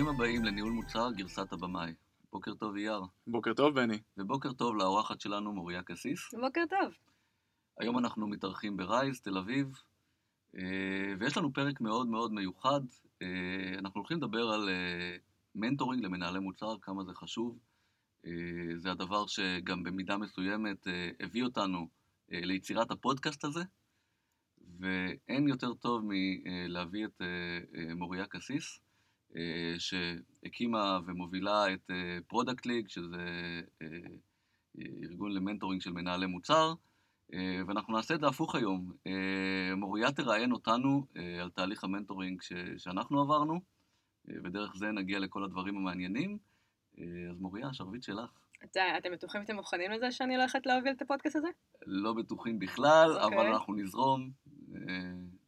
ברוכים הבאים לניהול מוצר גרסת הבמאי. בוקר טוב אייר. בוקר טוב בני. ובוקר טוב לאורחת שלנו מוריה קסיס. בוקר טוב. היום אנחנו מתארחים ב Rise, תל אביב, אה, ויש לנו פרק מאוד מאוד מיוחד. אה, אנחנו הולכים לדבר על אה, מנטורינג למנהלי מוצר, כמה זה חשוב. זה הדבר שגם במידה מסוימת הביא אותנו ליצירת הפודקאסט הזה, ואין יותר טוב מלהביא את מוריה קסיס. אה, שהקימה ומובילה את Product אה, League, שזה אה, ארגון למנטורינג של מנהלי מוצר, ואנחנו נעשה את זה הפוך היום. מוריה תראיין אותנו על תהליך המנטורינג שאנחנו עברנו, ודרך זה נגיע לכל הדברים המעניינים. אז מוריה, השרביט שלך. אתם בטוחים שאתם מוכנים לזה שאני הולכת להוביל את הפודקאסט הזה? לא בטוחים בכלל, okay. אבל אוקיי. אנחנו נזרום.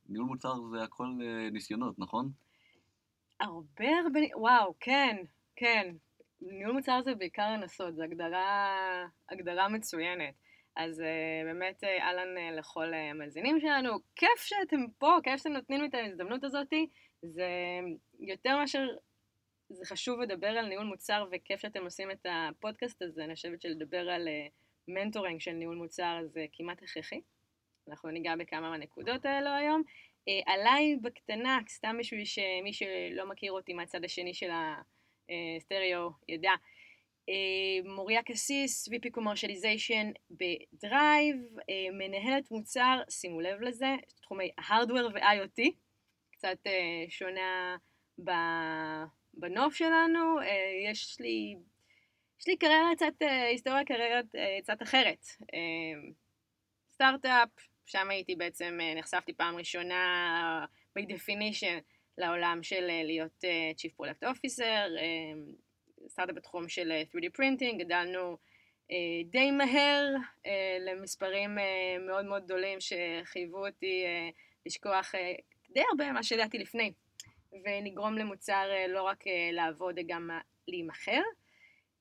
ניהול מוצר זה הכל ניסיונות, נכון? הרבה הרבה, וואו, כן, כן. ניהול מוצר זה בעיקר לנסות, זו הגדרה, הגדרה מצוינת. אז uh, באמת אה, אהלן uh, לכל המאזינים שלנו, כיף שאתם פה, כיף שאתם נותנים לי את ההזדמנות הזאת. זה יותר מאשר, זה חשוב לדבר על ניהול מוצר וכיף שאתם עושים את הפודקאסט הזה, אני חושבת שלדבר על מנטורינג uh, של ניהול מוצר זה כמעט הכרחי. אנחנו ניגע בכמה מהנקודות האלו היום. אה, עליי בקטנה, סתם בשביל שמי שלא מכיר אותי מהצד השני של הסטריאו ידע. אה, מוריה קסיס, VP Commercialization ב Drive, אה, מנהלת מוצר, שימו לב לזה, תחומי Hardware ו-IoT, קצת שונה בנוף שלנו, יש לי, יש לי קריירה קצת, היסטוריה קריירה קצת אחרת. סטארט-אפ, שם הייתי בעצם, אה, נחשפתי פעם ראשונה by definition לעולם של אה, להיות אה, Chief Product Officer, סטארט-אפ בתחום של 3D Printing, גדלנו די מהר למספרים מאוד מאוד גדולים שחייבו אותי לשכוח די הרבה ממה שידעתי לפני, ונגרום למוצר לא רק לעבוד, גם להימכר.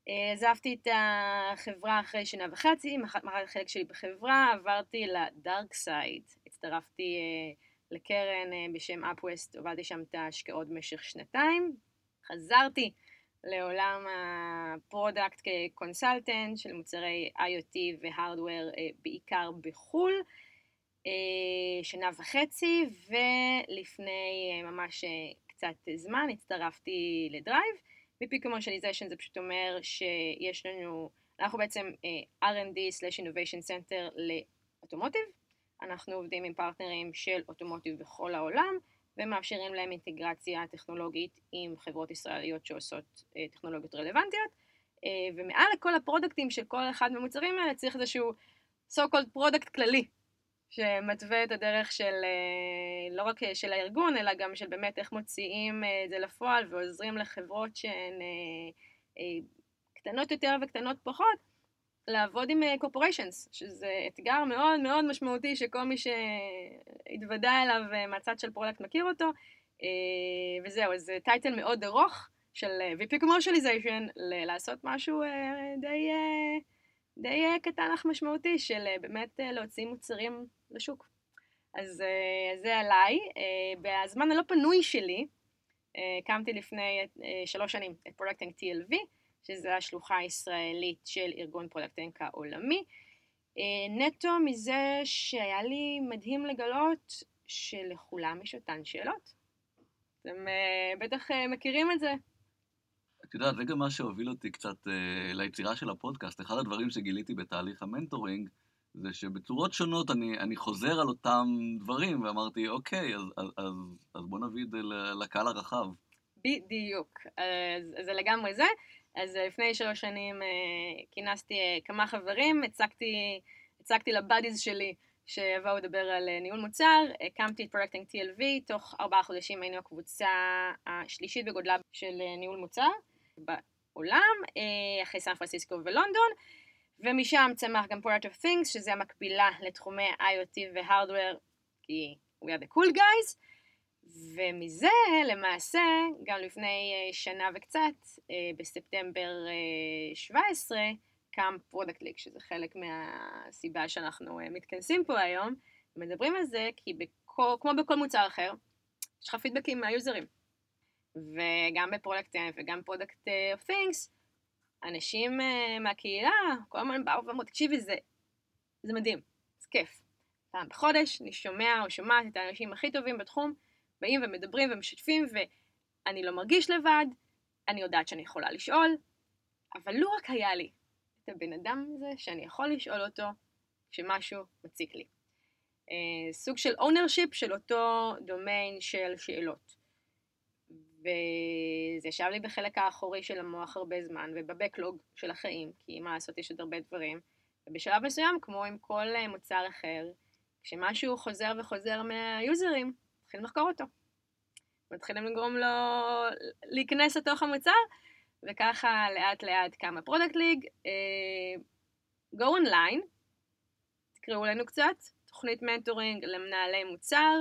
עזבתי את החברה אחרי שנה וחצי, מכרתי חלק שלי בחברה, עברתי ל dark side, הצטרפתי uh, לקרן uh, בשם UpWest, הובלתי שם את ההשקעות במשך שנתיים, חזרתי לעולם ה product כ consultant של מוצרי IoT ו hardware בעיקר בחו"ל, שנה וחצי, ולפני ממש קצת זמן הצטרפתי ל Drive. VP Commercialization זה פשוט אומר שיש לנו, אנחנו בעצם uh, R&D/Innovation Center ל automotive, אנחנו עובדים עם פרטנרים של automotive בכל העולם ומאפשרים להם אינטגרציה טכנולוגית עם חברות ישראליות שעושות uh, טכנולוגיות רלוונטיות. uh, ומעל לכל הפרודקטים של כל אחד מהמוצרים האלה צריך איזשהו so called product כללי שמתווה את הדרך של, אה, לא רק של הארגון, אלא גם של באמת איך מוציאים אה, את זה לפועל ועוזרים לחברות שהן אה, קטנות יותר וקטנות פחות, לעבוד עם corporations, שזה אתגר מאוד מאוד משמעותי שכל מי שהתוודע אליו מהצד של product מכיר אותו, וזהו, זה title מאוד ארוך של VP Commercialization, לעשות משהו די... די קטן אך משמעותי של באמת להוציא מוצרים לשוק. אז uh, זה עליי. בזמן הלא פנוי שלי, uh, הקמתי לפני שלוש שנים את ProductTank TLV, שזו השלוחה הישראלית של ארגון ProductTank העולמי. נטו מזה שהיה לי מדהים לגלות שלכולם יש אותן שאלות. אתם בטח מכירים את זה. את יודעת, זה גם מה שהוביל אותי קצת ליצירה של הפודקאסט. אחד הדברים שגיליתי בתהליך המנטורינג, זה שבצורות שונות אני, אני חוזר על אותם דברים, ואמרתי, אוקיי, אז, אז, אז, אז בוא נביא את זה לקהל הרחב. בדיוק, אז זה לגמרי זה. אז לפני שלוש שנים אה, כינסתי אה, כמה חברים, הצקתי, הצקתי ל buddies שלי שיבואו לדבר על אה, ניהול מוצר, הקמתי את ProductTank TLV, תוך ארבעה חודשים היינו הקבוצה השלישית בגודלה של ניהול מוצר בעולם, אחרי סן פרנסיסקו ולונדון. ומשם צמח גם Product of Things, שזה המקבילה לתחומי IoT ו-Hardware, כי we are the cool guys, ומזה למעשה, גם לפני אה, שנה וקצת, אה, בספטמבר 17, אה, קם Product League, שזה חלק מהסיבה שאנחנו מתכנסים פה היום, מדברים על זה כי בכל, כמו בכל מוצר אחר, יש לך פידבקים מהיוזרים. וגם ב Product וגם Product of Things, אנשים uh, מהקהילה כל הזמן באו ואמרו, תקשיבי, זה, זה מדהים, זה כיף. פעם בחודש אני שומע או שומעת את האנשים הכי טובים בתחום, באים ומדברים ומשתפים, ואני לא מרגיש לבד, אני יודעת שאני יכולה לשאול, אבל לו רק היה לי את הבן אדם הזה שאני יכול לשאול אותו כשמשהו מציק לי. Uh, סוג של ownership של אותו דומיין של שאלות. וזה ישב לי בחלק האחורי של המוח הרבה זמן, ובבקלוג של החיים, כי מה לעשות, יש עוד הרבה דברים. ובשלב מסוים, כמו עם כל אה, מוצר אחר, כשמשהו חוזר וחוזר מהיוזרים, מתחילים לחקור אותו. מתחילים לגרום לו להיכנס לתוך המוצר, וככה לאט לאט קמה Product League. Uh, go online, תקראו לנו קצת, תוכנית מנטורינג למנהלי מוצר,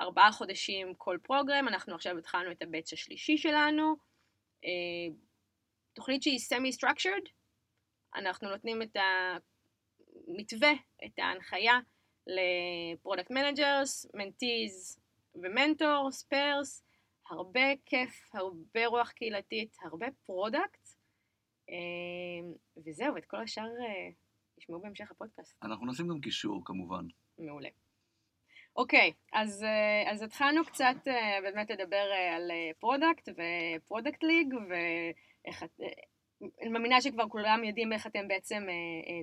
ארבעה חודשים כל program, אנחנו עכשיו התחלנו את ה batch השלישי שלנו. אה, תוכנית שהיא semi-structured, אנחנו נותנים את המתווה, את ההנחיה ל product managers, mentees ומנטור, ספיירס, הרבה כיף, הרבה רוח קהילתית, הרבה product, אה, וזהו, ואת כל השאר תשמעו אה, בהמשך הפודקאסט. אנחנו נשים גם קישור כמובן. מעולה. אוקיי, אז, אה, אז התחלנו קצת אה, באמת לדבר אה, על product ו Product League, ואיך את... אני מאמינה שכבר כולם יודעים איך אתם בעצם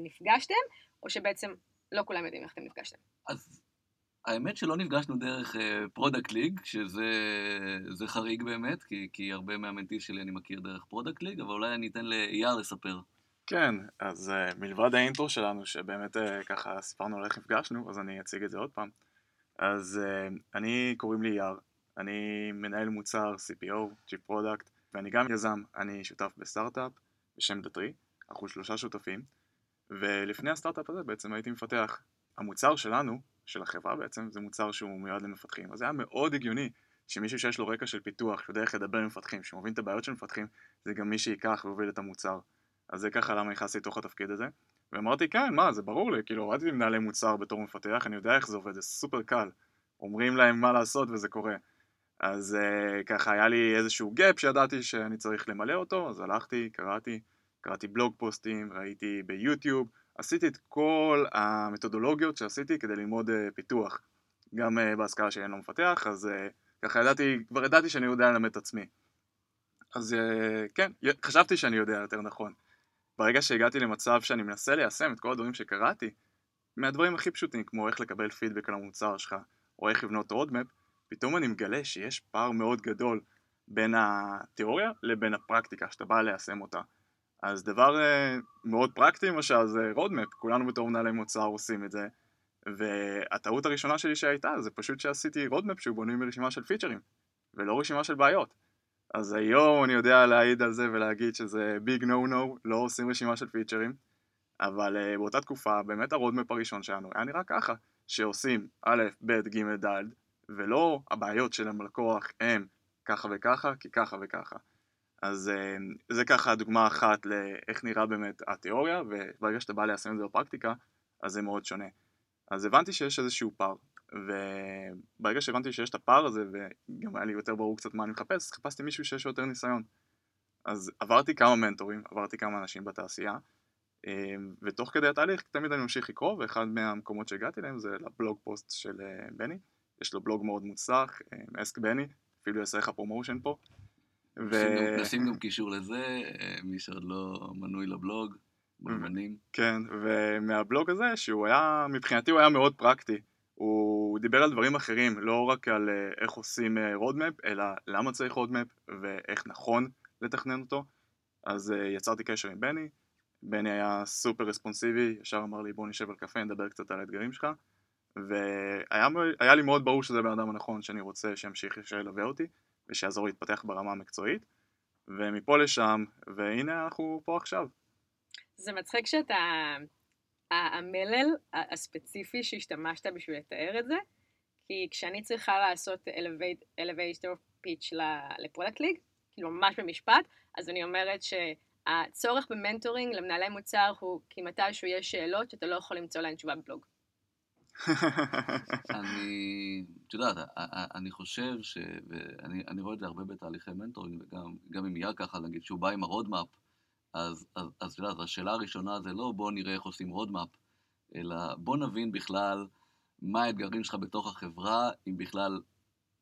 נפגשתם, או שבעצם לא כולם יודעים איך אתם נפגשתם. אז האמת שלא נפגשנו דרך Product League, שזה חריג באמת, כי, כי הרבה מה mentees שלי אני מכיר דרך Product League, אבל אולי אני אתן ליאיר לספר. כן, אז אה, מלבד ה intro שלנו, שבאמת אה, ככה סיפרנו על איך נפגשנו, אז אני אציג את זה עוד פעם. אז אה, אני, קוראים לי יאיר, אני מנהל מוצר CPO, Chief Product, ואני גם יזם, אני שותף בסטארט-אפ בשם דטרי, אנחנו שלושה שותפים, ולפני הסטארט-אפ הזה בעצם הייתי מפתח. המוצר שלנו, של החברה בעצם, זה מוצר שהוא מיועד למפתחים, אז זה היה מאוד הגיוני שמישהו שיש לו רקע של פיתוח, שיודע איך לדבר עם מפתחים, שמבין את הבעיות של מפתחים, זה גם מי שייקח ויוביל את המוצר. אז זה ככה למה נכנסתי לתוך התפקיד הזה. ואמרתי, כן, מה, זה ברור לי, כאילו, עם מנהלי מוצר בתור מפתח, אני יודע איך זה עובד, זה סופר קל. אומרים להם מה לעשות וזה קורה. אז uh, ככה היה לי איזשהו gap שידעתי שאני צריך למלא אותו, אז הלכתי, קראתי, קראתי בלוג פוסטים, ראיתי ביוטיוב, עשיתי את כל המתודולוגיות שעשיתי כדי ללמוד אה, פיתוח. גם אה, בהשכלה שלי אני לא מפתח, אז אה, ככה ידעתי, כבר ידעתי שאני יודע ללמד את עצמי. אז אה, כן, חשבתי שאני יודע יותר נכון. ברגע שהגעתי למצב שאני מנסה ליישם את כל הדברים שקראתי, מהדברים הכי פשוטים, כמו איך לקבל פידבק על המוצר שלך, או איך לבנות roadmap, פתאום אני מגלה שיש פער מאוד גדול בין התיאוריה לבין הפרקטיקה, שאתה בא ליישם אותה. אז דבר אה, מאוד פרקטי למשל זה roadmap, כולנו בתור מנהלי מוצר עושים את זה, והטעות הראשונה שלי שהייתה זה פשוט שעשיתי roadmap שהוא בנוי מרשימה של פיצ'רים, ולא רשימה של בעיות. אז היום אני יודע להעיד על זה ולהגיד שזה big no no, לא עושים רשימה של פיצ'רים, אבל אה, באותה תקופה באמת ה roadmap הראשון שלנו היה נראה ככה, שעושים א', ב', ג', ד', ולא הבעיות של הלקוח הם ככה וככה, כי ככה וככה. אז uh, זה ככה דוגמה אחת לאיך נראה באמת התיאוריה, וברגע שאתה בא ליישם את זה בפרקטיקה, אז זה מאוד שונה. אז הבנתי שיש איזשהו פער, וברגע שהבנתי שיש את הפער הזה, וגם היה לי יותר ברור קצת מה אני מחפש, חיפשתי מישהו שיש לו יותר ניסיון. אז עברתי כמה מנטורים, עברתי כמה אנשים בתעשייה, אמ, ותוך כדי התהליך תמיד אני ממשיך לקרוא, ואחד מהמקומות שהגעתי אליהם זה לבלוג פוסט של אה, בני, יש לו בלוג מאוד מוצלח, Ask בני, אפילו יעשה לך promotion פה. ו... נשים גם קישור לזה, אה, מי שעוד לא מנוי לבלוג, מוזמנים. כן, ומהבלוג הזה, שהוא היה, מבחינתי הוא היה מאוד פרקטי. הוא דיבר על דברים אחרים, לא רק על אה, איך עושים roadmap, אה, אלא למה צריך roadmap ואיך נכון לתכנן אותו. אז אה, יצרתי קשר עם בני, בני היה סופר רספונסיבי, ישר אמר לי בוא נשב על קפה, נדבר קצת על האתגרים שלך. והיה לי מאוד ברור שזה בן אדם הנכון שאני רוצה שימשיך שילווה אותי ושיעזור להתפתח ברמה המקצועית ומפה לשם, והנה אנחנו פה עכשיו. זה מצחיק שאתה המלל הספציפי שהשתמשת בשביל לתאר את זה, כי כשאני צריכה לעשות elevator pitch ל Product League, כאילו ממש במשפט, אז אני אומרת שהצורך ב mentoring למנהלי מוצר הוא כי מתישהו יש שאלות שאתה לא יכול למצוא להן תשובה בבלוג. אני, את יודעת, אני חושב ש... ואני אני רואה את זה הרבה בתהליכי mentoring, וגם עם יאיר ככה, נגיד, שהוא בא עם ה roadmap, אז את יודעת, השאלה הראשונה זה לא בוא נראה איך עושים roadmap, אלא בוא נבין בכלל מה האתגרים שלך בתוך החברה, אם בכלל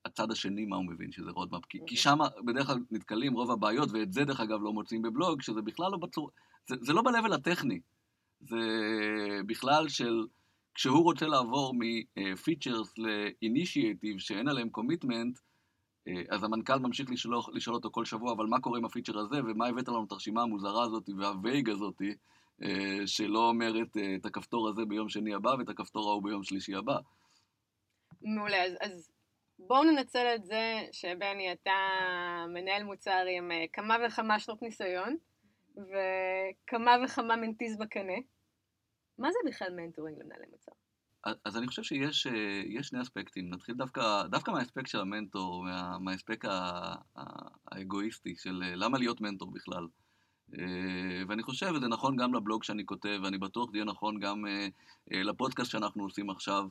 הצד השני, מה הוא מבין שזה roadmap. כי, כי אוקיי. שם בדרך כלל נתקלים רוב הבעיות, ואת זה דרך אגב לא מוצאים בבלוג, שזה בכלל לא בצור... זה, זה לא ב-level הטכני. זה בכלל של... כשהוא רוצה לעבור מ-features ל-initiative שאין עליהם אה, אז המנכ"ל ממשיך לשאול, לשאול אותו כל שבוע, אבל מה קורה עם הפיצ'ר הזה, ומה הבאת לנו את הרשימה המוזרה הזאת והווייג הזאת, אה, שלא אומרת אה, את הכפתור הזה ביום שני הבא ואת הכפתור ההוא ביום שלישי הבא. מעולה, אז, אז בואו ננצל את זה שבני אתה מנהל מוצר עם כמה וכמה שנות ניסיון, וכמה וכמה mentees בקנה. מה זה בכלל mentoring למנהלי מוצר? אז אני חושב שיש אה, שני אספקטים. נתחיל דווקא, דווקא מהאספקט של המנטור, מה, מהאספקט האגואיסטי של אה, למה להיות מנטור בכלל. אה, ואני חושב, וזה נכון גם לבלוג שאני כותב, ואני בטוח שזה יהיה נכון גם לפודקאסט שאנחנו עושים עכשיו.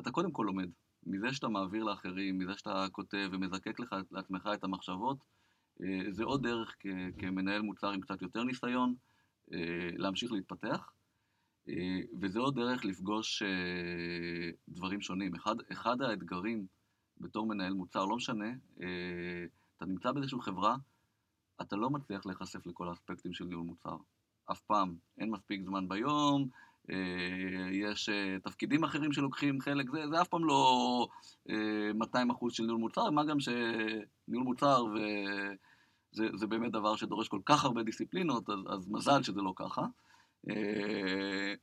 אתה קודם כל לומד. מזה שאתה מעביר לאחרים, מזה שאתה כותב ומזקק לך לעצמך את המחשבות, זה עוד דרך כמנהל מוצר עם קצת יותר ניסיון, להמשיך להתפתח. אה, וזה עוד דרך לפגוש אה, דברים שונים. אחד, אחד האתגרים בתור מנהל מוצר, לא משנה, אה, אתה נמצא באיזושהי חברה, אתה לא מצליח להיחשף לכל האספקטים של ניהול מוצר. אף פעם. אין מספיק זמן ביום, יש תפקידים אחרים שלוקחים חלק, זה, זה אף פעם לא 200 אחוז של ניהול מוצר, מה גם שניהול מוצר וזה זה באמת דבר שדורש כל כך הרבה דיסציפלינות, אז, אז מזל שזה לא ככה. אה,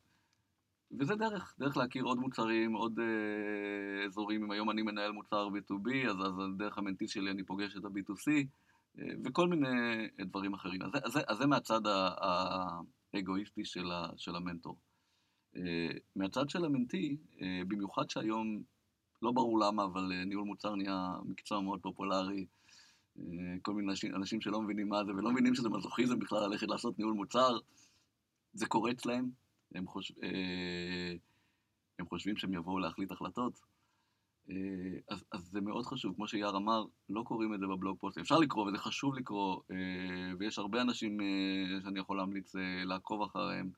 וזה דרך, דרך להכיר עוד מוצרים, עוד uh, אזורים. אם היום אני מנהל מוצר B2B, אז, אז דרך המנטיס שלי אני פוגש את ה-B2C, uh, אה, וכל מיני דברים אחרים. אז, אז, אז זה מהצד האגואיסטי של, ה, של המנטור. Uh, מהצד של המנטי, uh, במיוחד שהיום, לא ברור למה, אבל uh, ניהול מוצר נהיה מקצוע מאוד פופולרי. Uh, כל מיני אנשים, אנשים שלא מבינים מה זה, ולא מבינים שזה מזוכיזם בכלל ללכת לעשות ניהול מוצר. זה קורה אצלהם, הם, חושב, אה, הם חושבים שהם יבואו להחליט החלטות. אה, אז, אז זה מאוד חשוב, כמו שיאר אמר, לא קוראים את זה בבלוג פוסט, אפשר לקרוא וזה חשוב לקרוא, אה, ויש הרבה אנשים שאני יכול להמליץ לעקוב אחריהם,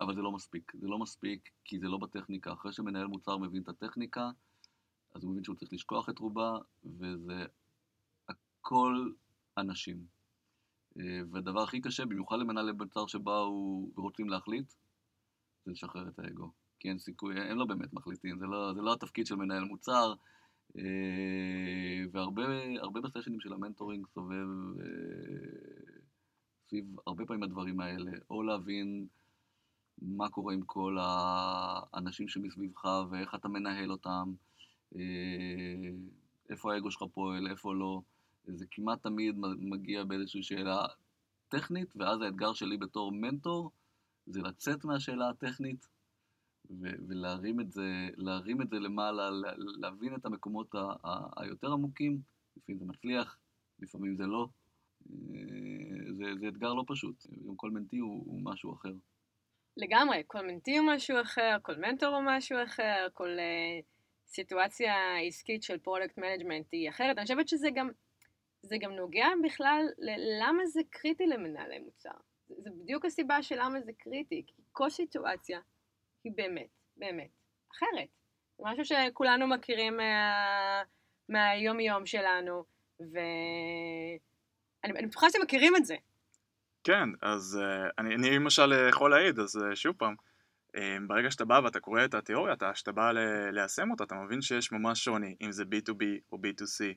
אבל זה לא מספיק. זה לא מספיק כי זה לא בטכניקה. אחרי שמנהל מוצר מבין את הטכניקה, אז הוא מבין שהוא צריך לשכוח את רובה, וזה הכל אנשים. אה, והדבר הכי קשה, במיוחד למנהלי מוצר שבאו ורוצים להחליט, זה לשחרר את האגו. כי אין סיכוי, אין לו באמת מחליטים, זה לא, זה לא התפקיד של מנהל מוצר. אה, והרבה בסשנים של המנטורינג סובב אה, סביב הרבה פעמים הדברים האלה, או להבין מה קורה עם כל האנשים שמסביבך ואיך אתה מנהל אותם, איפה האגו שלך פועל, איפה לא. זה כמעט תמיד מגיע באיזושהי שאלה טכנית, ואז האתגר שלי בתור מנטור זה לצאת מהשאלה הטכנית ו- ולהרים את זה, להרים את זה למעלה, להבין את המקומות ה- ה- היותר עמוקים, לפעמים זה מצליח, לפעמים זה לא. זה, זה אתגר לא פשוט, גם כל mentee הוא, הוא משהו אחר. לגמרי, כל mentee הוא משהו אחר, כל מנטור הוא משהו אחר, כל אה, סיטואציה עסקית של product management היא אחרת. אני חושבת שזה גם זה גם נוגע בכלל ללמה זה קריטי למנהלי מוצר. זה בדיוק הסיבה של למה זה קריטי, כי כל סיטואציה היא באמת, באמת, אחרת. זה משהו שכולנו מכירים מה... מהיום-יום שלנו, ואני בטוחה שאתם מכירים את זה. כן, אז uh, אני, אני למשל יכול להעיד, אז שוב פעם, ברגע שאתה בא ואתה קורא את התיאוריה, אתה, שאתה בא ליישם אותה, אתה מבין שיש ממש שוני, אם זה B2B או B2C.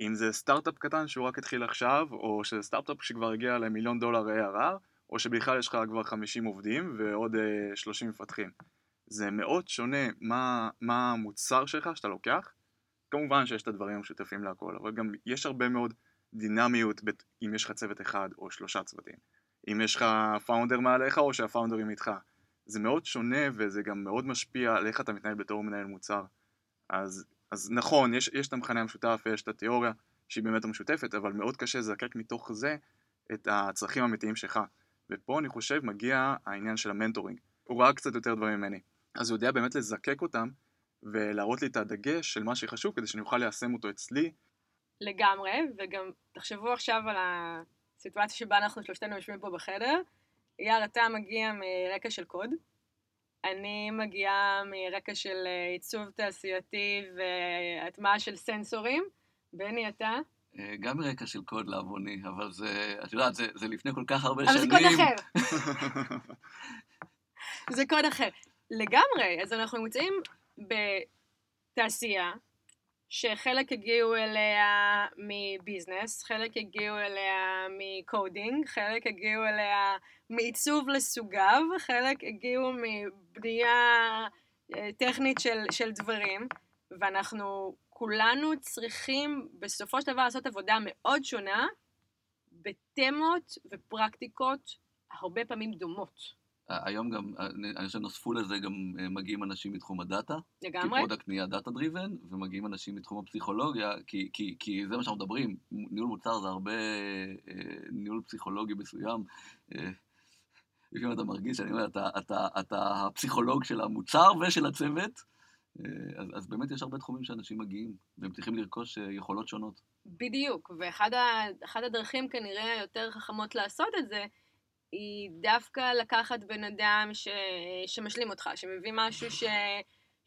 אם זה סטארט-אפ קטן שהוא רק התחיל עכשיו, או שזה סטארט-אפ שכבר הגיע למיליון דולר ARR, או שבכלל יש לך כבר 50 עובדים ועוד 30 אה, מפתחים. זה מאוד שונה מה, מה המוצר שלך שאתה לוקח. כמובן שיש את הדברים המשותפים להכל, אבל גם יש הרבה מאוד דינמיות אם יש לך צוות אחד או שלושה צוותים. אם יש לך פאונדר מעליך או שהפאונדרים איתך. זה מאוד שונה וזה גם מאוד משפיע על איך אתה מתנהל בתור מנהל מוצר. אז אז נכון, יש, יש את המכנה המשותף ויש את התיאוריה שהיא באמת המשותפת, אבל מאוד קשה לזקק מתוך זה את הצרכים האמיתיים שלך. ופה אני חושב מגיע העניין של המנטורינג. הוא ראה קצת יותר דברים ממני. אז הוא יודע באמת לזקק אותם ולהראות לי את הדגש של מה שחשוב כדי שאני אוכל ליישם אותו אצלי. לגמרי, וגם תחשבו עכשיו על הסיטואציה שבה אנחנו שלושתנו יושבים פה בחדר. יאר, אתה מגיע מרקע של קוד, אני מגיעה מרקע של אה, עיצוב תעשייתי והטמעה של סנסורים. בני, אתה? אה, גם מרקע של קוד לעווני, אבל זה, את יודעת, זה, זה לפני כל כך הרבה אבל שנים. זה קוד אחר. זה קוד אחר. לגמרי, אז אנחנו נמצאים בתעשייה שחלק הגיעו אליה מביזנס, חלק הגיעו אליה מקודינג, חלק הגיעו אליה מעיצוב לסוגיו, חלק הגיעו מבנייה אה, טכנית של, של דברים, ואנחנו כולנו צריכים בסופו של דבר לעשות עבודה מאוד שונה בתמות ופרקטיקות הרבה פעמים דומות. היום גם, אני חושב נוספו לזה גם אה, מגיעים אנשים מתחום ה data. לגמרי. כי product נהיה data driven, ומגיעים אנשים מתחום הפסיכולוגיה, כי, כי, כי זה מה שאנחנו מדברים. ניהול מוצר זה הרבה אה, ניהול פסיכולוגי מסוים. אה, לפעמים אתה מרגיש שאני אומר, אתה, אתה, אתה הפסיכולוג של המוצר ושל הצוות, אה, אז, אז באמת יש הרבה תחומים שאנשים מגיעים, והם צריכים לרכוש אה, יכולות שונות. בדיוק, ואחד הדרכים כנראה היותר חכמות לעשות את זה, היא דווקא לקחת בן אדם ש, שמשלים אותך, שמביא משהו ש,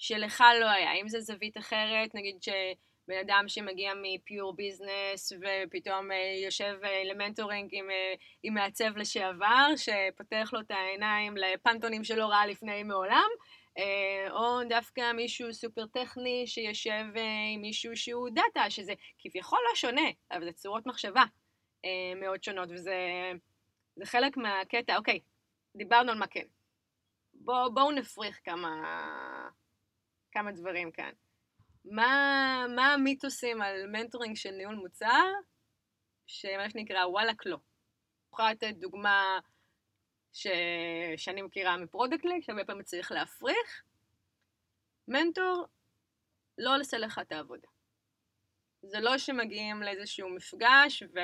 שלך לא היה. אם זה זווית אחרת, נגיד שבן אדם שמגיע מ pure business ופתאום אה, יושב אה, ל mentoring עם, אה, עם מעצב לשעבר, שפותח לו את העיניים לפנטונים שלא ראה לפני מעולם, או דווקא מישהו סופר טכני שיושב עם מישהו שהוא data, שזה כביכול לא שונה, אבל זה צורות מחשבה מאוד שונות, וזה... זה חלק מהקטע, אוקיי, דיברנו על מה כן. בואו בוא נפריך כמה, כמה דברים כאן. מה, מה המיתוסים על mentoring של ניהול מוצר, שמה שנקרא וואלאק לא. אני יכולה לתת דוגמה ש... שאני מכירה מפרודקטלי, שהרבה פעמים צריך להפריך. מנטור, לא עושה לך את העבודה. זה לא שמגיעים לאיזשהו מפגש, ו...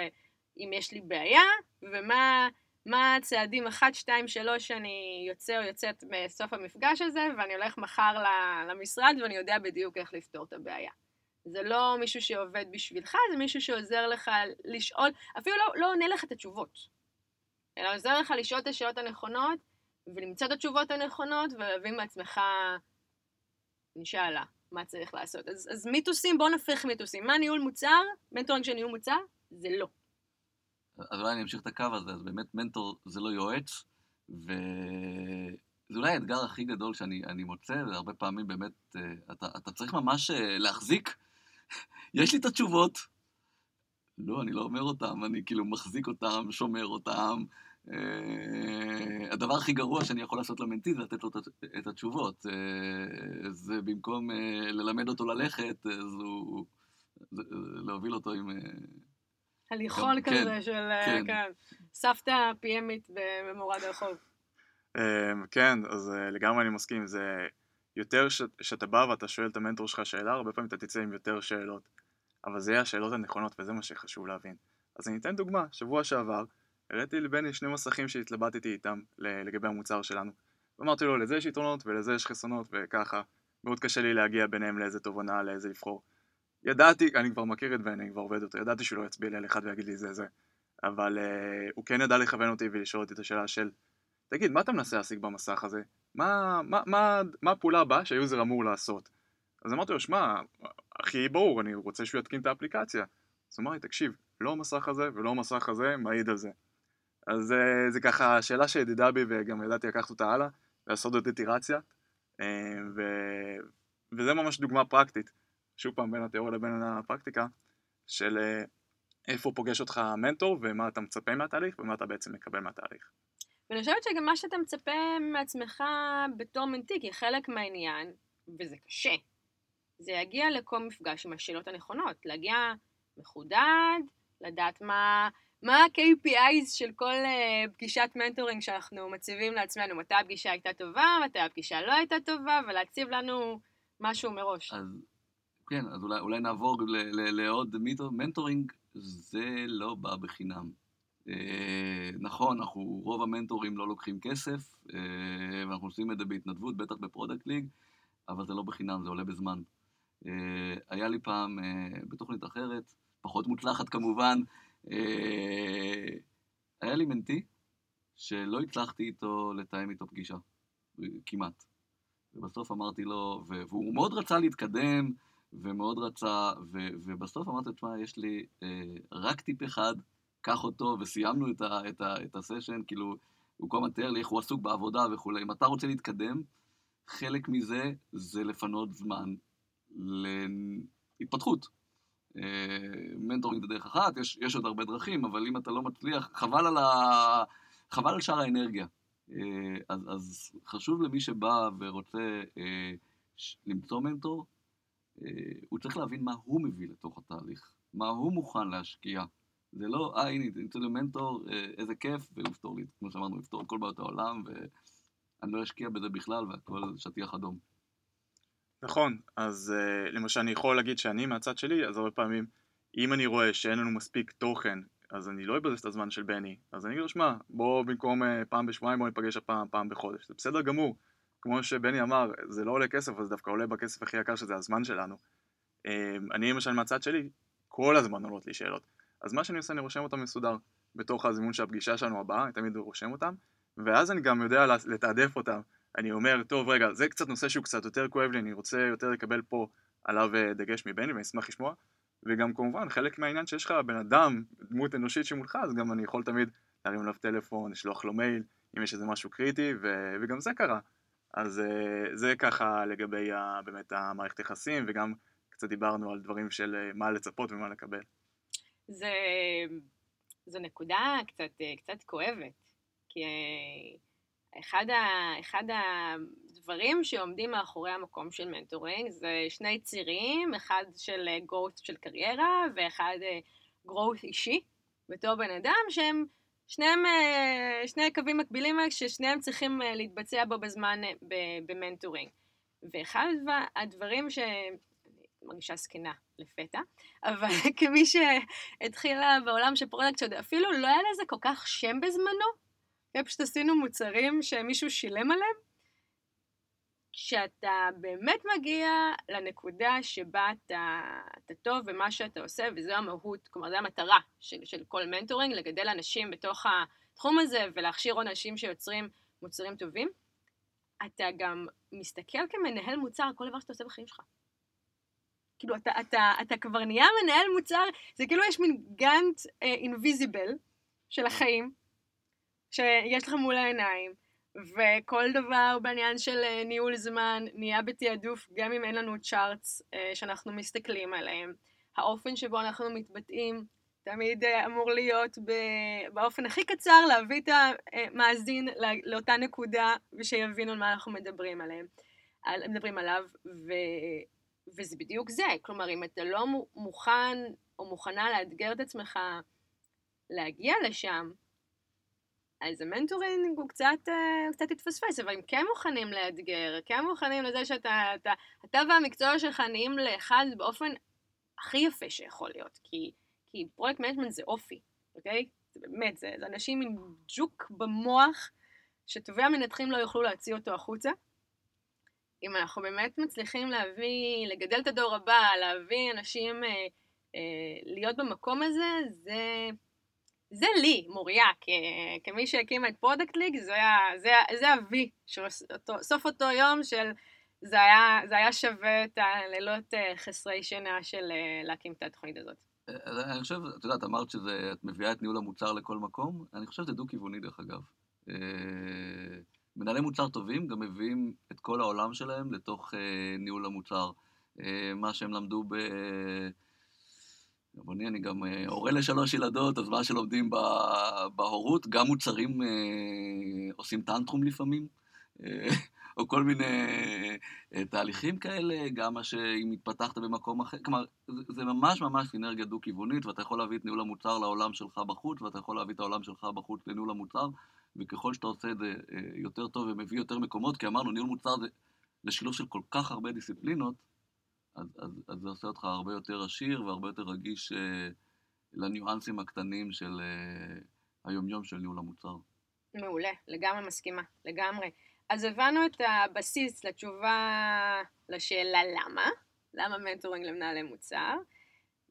אם יש לי בעיה, ומה מה הצעדים 1, 2, 3 שאני יוצא או יוצאת בסוף המפגש הזה, ואני הולך מחר למשרד ואני יודע בדיוק איך לפתור את הבעיה. זה לא מישהו שעובד בשבילך, זה מישהו שעוזר לך לשאול, אפילו לא, לא עונה לך את התשובות, אלא עוזר לך לשאול את השאלות הנכונות, ולמצוא את התשובות הנכונות, ולהבין מעצמך, אינשאללה, מה צריך לעשות. אז, אז מיתוסים, בואו נפריך מיתוסים. מה ניהול מוצר? מנטורינג של ניהול מוצר? זה לא. אז אולי אני אמשיך את הקו הזה, אז באמת מנטור זה לא יועץ, וזה אולי האתגר הכי גדול שאני מוצא, והרבה פעמים באמת, אה, אתה, אתה צריך ממש אה, להחזיק, יש לי את התשובות, לא, אני לא אומר אותם, אני כאילו מחזיק אותם, שומר אותם. Uh, הדבר הכי גרוע שאני יכול לעשות למנטי זה לתת לו את התשובות. זה במקום ללמד אותו ללכת, אז הוא... להוביל אותו עם... הליכון כן, כזה של, אה, כן. כן, סבתא פיאמית במורד הרחוב. אמ, כן, אז אה, לגמרי אני מסכים, זה יותר שאתה בא ואתה שואל את המנטור שלך שאלה, הרבה פעמים אתה תצא עם יותר שאלות, אבל זה יהיה השאלות הנכונות וזה מה שחשוב להבין. אז אני אתן דוגמה, שבוע שעבר הראיתי לבני שני מסכים שהתלבטתי איתם לגבי המוצר שלנו. ואמרתי לו, לזה יש יתרונות ולזה יש חסרונות וככה, מאוד קשה לי להגיע ביניהם לאיזה תובנה, לאיזה לבחור. ידעתי, אני כבר מכיר את בני, כבר עובד אותו, ידעתי שהוא לא יצביע לי על אחד ויגיד לי זה זה. אבל uh, הוא כן ידע לכוון אותי ולשאול אותי את השאלה של, תגיד, מה אתה מנסה להשיג במסך הזה? מה, מה, מה, מה הפעולה הבאה שהיוזר אמור לעשות? אז אמרתי לו, שמע, הכי ברור, אני רוצה שהוא יתקין את האפליקציה. אז הוא אמר לי, תקשיב, לא המסך הזה ולא המסך הזה, מעיד על זה. אז uh, זה ככה שאלה שידידה בי וגם ידעתי לקחת אותה הלאה, לעשות עוד איטירציה, uh, ו... וזה ממש דוגמה פרקטית. שוב פעם בין התיאוריה לבין הפרקטיקה, של אה, איפה פוגש אותך המנטור ומה אתה מצפה מהתהליך ומה אתה בעצם מקבל מהתהליך. ואני חושבת שגם מה שאתה מצפה מעצמך בתור מנטי, כי חלק מהעניין, וזה קשה, זה להגיע לכל מפגש עם השאלות הנכונות, להגיע מחודד, לדעת מה, מה ה-KPIs של כל uh, פגישת מנטורינג שאנחנו מציבים לעצמנו, מתי הפגישה הייתה טובה, מתי הפגישה לא הייתה טובה, ולהציב לנו משהו מראש. אז כן, אז אולי, אולי נעבור לעוד מיתוס, מנטורינג זה לא בא בחינם. אה, נכון, אנחנו, רוב המנטורים לא לוקחים כסף, אה, ואנחנו עושים את זה בהתנדבות, בטח ב Product League, אבל זה לא בחינם, זה עולה בזמן. אה, היה לי פעם, אה, בתוכנית אחרת, פחות מוצלחת כמובן, אה, היה לי mentee שלא הצלחתי איתו לתאם איתו פגישה, כמעט. ובסוף אמרתי לו, והוא מאוד רצה להתקדם, ומאוד רצה, ו, ובסוף אמרתי, תשמע, יש לי אה, רק טיפ אחד, קח אותו, וסיימנו את, ה, את, ה, את הסשן, כאילו, הוא כל הזמן תיאר לי איך הוא עסוק בעבודה וכולי. אם אתה רוצה להתקדם, חלק מזה זה לפנות זמן להתפתחות. אה, מנטורינג זה דרך אחת, יש, יש עוד הרבה דרכים, אבל אם אתה לא מצליח, חבל על, ה... חבל על שאר האנרגיה. אה, אז, אז חשוב למי שבא ורוצה אה, למצוא מנטור, הוא צריך להבין מה הוא מביא לתוך התהליך, מה הוא מוכן להשקיע. זה לא, אה, הנה, נמצא לי מנטור, איזה כיף, והוא יפתור לי, כמו שאמרנו, הוא יפתור את כל בעיות העולם, ואני לא אשקיע בזה בכלל, והכל שטיח אדום. נכון, אז uh, למשל אני יכול להגיד שאני מהצד שלי, אז הרבה פעמים אם אני רואה שאין לנו מספיק תוכן, אז אני לא אבזז את הזמן של בני, אז אני אגיד לו, שמע, בוא במקום פעם בשבועיים בוא ניפגש הפעם פעם בחודש, זה בסדר גמור, כמו שבני אמר, זה לא עולה כסף, אז דווקא עולה בכסף הכי יקר שזה הזמן שלנו. Uh, אני למשל מהצד שלי, כל הזמן עולות לי שאלות, אז מה שאני עושה, אני רושם אותם מסודר, בתוך הזימון של הפגישה שלנו הבאה, אני תמיד רושם אותם, ואז אני גם יודע לתעדף אותם. אני אומר, טוב רגע, זה קצת נושא שהוא קצת יותר כואב לי, אני רוצה יותר לקבל פה עליו אה, דגש מבני ואני אשמח לשמוע וגם כמובן חלק מהעניין שיש לך בן אדם, דמות אנושית שמולך, אז גם אני יכול תמיד להרים אליו טלפון, לשלוח לו מייל, אם יש איזה משהו קריטי, ו- וגם זה קרה. אז אה, זה ככה לגבי ה- באמת המערכת יחסים, וגם קצת דיברנו על דברים של אה, מה לצפות ומה לקבל. זה, זו נקודה קצת, קצת כואבת, כי אחד, ה, אחד הדברים שעומדים מאחורי המקום של מנטורינג זה שני צירים, אחד של growth של קריירה ואחד אה, growth אישי בתור בן אדם שהם שניהם, אה, שני קווים מקבילים ששניהם צריכים אה, להתבצע בו בזמן במנטורינג. ואחד הדברים ש... מרגישה זקנה לפתע, אבל כמי שהתחילה בעולם של product שעוד אפילו לא היה לזה כל כך שם בזמנו, פשוט עשינו מוצרים שמישהו שילם עליהם. כשאתה באמת מגיע לנקודה שבה אתה, אתה טוב במה שאתה עושה, וזו המהות, כלומר זו המטרה של, של כל מנטורינג, לגדל אנשים בתוך התחום הזה ולהכשיר אנשים שיוצרים מוצרים טובים, אתה גם מסתכל כמנהל מוצר על כל דבר שאתה עושה בחיים שלך. כאילו, אתה, אתה, אתה כבר נהיה מנהל מוצר, זה כאילו יש מין גאנט אינביזיבל uh, של החיים, שיש לך מול העיניים, וכל דבר בעניין של אה, ניהול זמן נהיה בתעדוף גם אם אין לנו צ'ארטס אה, שאנחנו מסתכלים עליהם. האופן שבו אנחנו מתבטאים תמיד אה, אמור להיות באופן הכי קצר להביא את המאזין לאותה נקודה ושיבינו על מה אנחנו מדברים עליהם, על, מדברים עליו, ו, וזה בדיוק זה, כלומר אם אתה לא מוכן או מוכנה לאתגר את עצמך להגיע לשם, אז המנטורינג הוא קצת, אה, קצת התפספס, אבל הם כן מוכנים לאתגר, כן מוכנים לזה שאתה, אתה, אתה והמקצוע שלך נהיים לאחד באופן הכי יפה שיכול להיות, כי, כי product management זה אופי, אוקיי? זה באמת, זה, זה אנשים עם ג'וק במוח, שטובי המנתחים לא יוכלו להוציא אותו החוצה. אם אנחנו באמת מצליחים להביא, לגדל את הדור הבא, להביא אנשים אה, אה, להיות במקום הזה, זה... זה לי, מוריה, כמי שהקימה את Product League, זה ה-V, סוף אותו יום של זה היה, זה היה שווה את הלילות אה, חסרי שינה של אה, להקים את התוכנית הזאת. אה, אני חושב, את יודעת, אמרת שאת מביאה את ניהול המוצר לכל מקום, אני חושב שזה דו-כיווני דרך אגב. מנהלי מוצר טובים גם מביאים את כל העולם שלהם לתוך ניהול המוצר. מה שהם למדו ב... אני, אני גם אה, הורה לשלוש ילדות, אז מה שלומדים בהורות, גם מוצרים אה, עושים טנטרום לפעמים, אה, או כל מיני תהליכים כאלה, גם מה שאם התפתחת במקום אחר, כלומר, זה ממש ממש אנרגיה דו-כיוונית, ואתה יכול להביא את ניהול המוצר לעולם שלך בחוץ, ואתה יכול להביא את העולם שלך בחוץ לניהול המוצר, וככל שאתה עושה את זה יותר טוב ומביא יותר מקומות, כי אמרנו, ניהול מוצר זה, זה שילוב של כל כך הרבה דיסציפלינות, אז, אז, אז זה עושה אותך הרבה יותר עשיר והרבה יותר רגיש אה, לניואנסים הקטנים של אה, היומיום של ניהול המוצר. מעולה, לגמרי מסכימה, לגמרי. אז הבנו את הבסיס לתשובה לשאלה למה, למה מנטורינג למנהלי מוצר,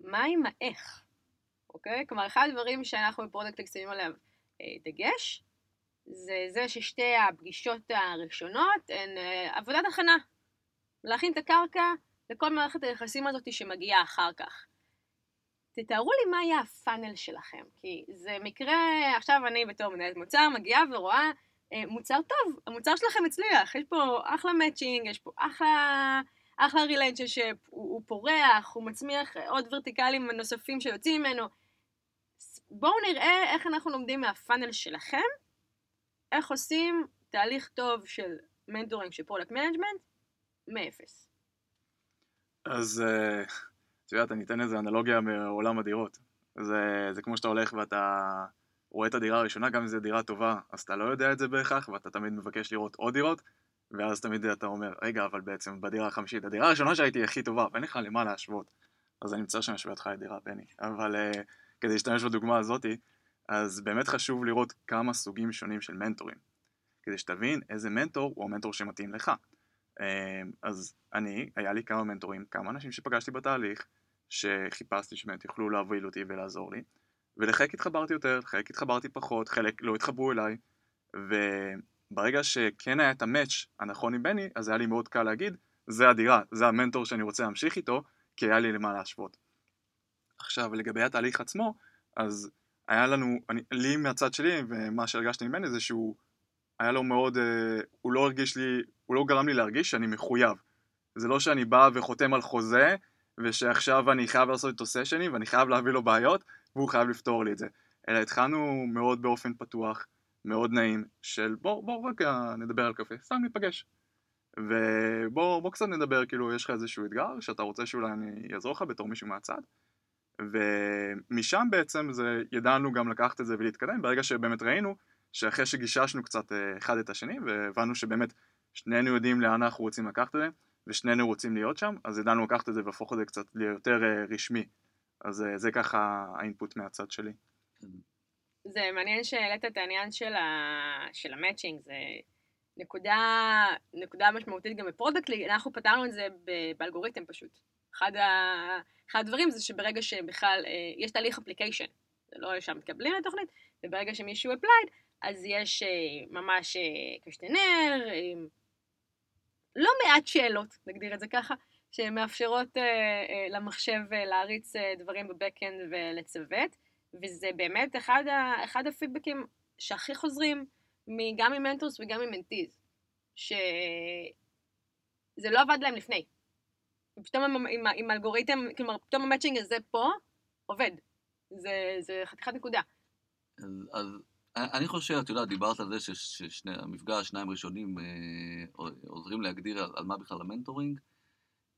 מה עם האיך, אוקיי? כלומר, אחד הדברים שאנחנו ב product שמים עליו אה, דגש, זה זה ששתי הפגישות הראשונות הן אה, עבודת הכנה. להכין את הקרקע לכל מערכת היחסים הזאת שמגיעה אחר כך. תתארו לי מה יהיה הפאנל שלכם, כי זה מקרה, עכשיו אני בתור מנהלת מוצר מגיעה ורואה אה, מוצר טוב, המוצר שלכם הצליח, יש פה אחלה מאצ'ינג, יש פה אחלה, אחלה רילנצ'שפ, הוא, הוא פורח, הוא מצמיח עוד ורטיקלים נוספים שיוצאים ממנו. בואו נראה איך אנחנו לומדים מה funnel שלכם, איך עושים תהליך טוב של מנטורינג של product management, מאפס. אז אה, את יודעת, אני אתן איזה אנלוגיה מעולם הדירות. זה, זה כמו שאתה הולך ואתה רואה את הדירה הראשונה, גם אם זו דירה טובה, אז אתה לא יודע את זה בהכרח, ואתה תמיד מבקש לראות עוד דירות, ואז תמיד אתה אומר, רגע, אבל בעצם בדירה החמישית, הדירה הראשונה שראיתי הכי טובה, ואין לך למה להשוות. אז אני מצטער שאני משווה אותך לדירה, בני. אבל uh, כדי להשתמש בדוגמה הזאתי, אז באמת חשוב לראות כמה סוגים שונים של מנטורים. כדי שתבין איזה מנטור הוא המנטור שמתאים לך. Uh, אז אני, היה לי כמה מנטורים, כמה אנשים שפגשתי בתהליך, שחיפשתי שבאמת יוכלו להוביל אותי ולעזור לי. ולחלק התחברתי יותר, לחלק התחברתי פחות, חלק לא התחברו אליי, וברגע שכן היה את המאץ' הנכון עם בני, אז היה לי מאוד קל להגיד, זה הדירה, זה המנטור שאני רוצה להמשיך איתו, כי היה לי למה להשוות. עכשיו, לגבי התהליך עצמו, אז היה לנו, אני, לי מהצד שלי, ומה שהרגשתי בני זה שהוא, היה לו מאוד, אה, הוא לא הרגיש לי, הוא לא גרם לי להרגיש שאני מחויב. זה לא שאני בא וחותם על חוזה, ושעכשיו אני חייב לעשות איתו סשנים, ואני חייב להביא לו בעיות, והוא חייב לפתור לי את זה. אלא התחלנו מאוד באופן פתוח, מאוד נעים, של בוא, בוא רגע נדבר על קפה, סתם ניפגש. ובוא בוא קצת נדבר, כאילו יש לך איזשהו אתגר שאתה רוצה שאולי אני אעזור לך בתור מישהו מהצד. ומשם בעצם זה, ידענו גם לקחת את זה ולהתקדם, ברגע שבאמת ראינו שאחרי שגיששנו קצת אה, אחד את השני והבנו שבאמת שנינו יודעים לאן אנחנו רוצים לקחת את זה ושנינו רוצים להיות שם, אז ידענו לקחת את זה והפוך את זה קצת ליותר אה, רשמי. אז אה, זה ככה האינפוט מהצד שלי. זה מעניין שהעלית את העניין של, ה... של המצ'ינג, זה נקודה, נקודה משמעותית גם ב Product League, אנחנו פתרנו את זה באלגוריתם פשוט. אחד, ה... אחד הדברים זה שברגע שבכלל אה, יש תהליך application, זה לא סתם מתקבלים לתוכנית, וברגע שמישהו applied, אז יש ממש questionnaire, לא מעט שאלות, נגדיר את זה ככה, שמאפשרות אה, אה, למחשב אה, להריץ אה, דברים ב backend ולצוות, וזה באמת אחד, ה, אחד הפידבקים שהכי חוזרים גם מ mentors וגם מ mentees, שזה לא עבד להם לפני. פתאום עם, עם, עם אלגוריתם, כלומר, פתאום ה matching הזה פה עובד. זה, זה חתיכת נקודה. אז, אז אני חושב, את יודעת, דיברת על זה שהמפגש, שניים ראשונים, עוזרים להגדיר על, מה בכלל המנטורינג.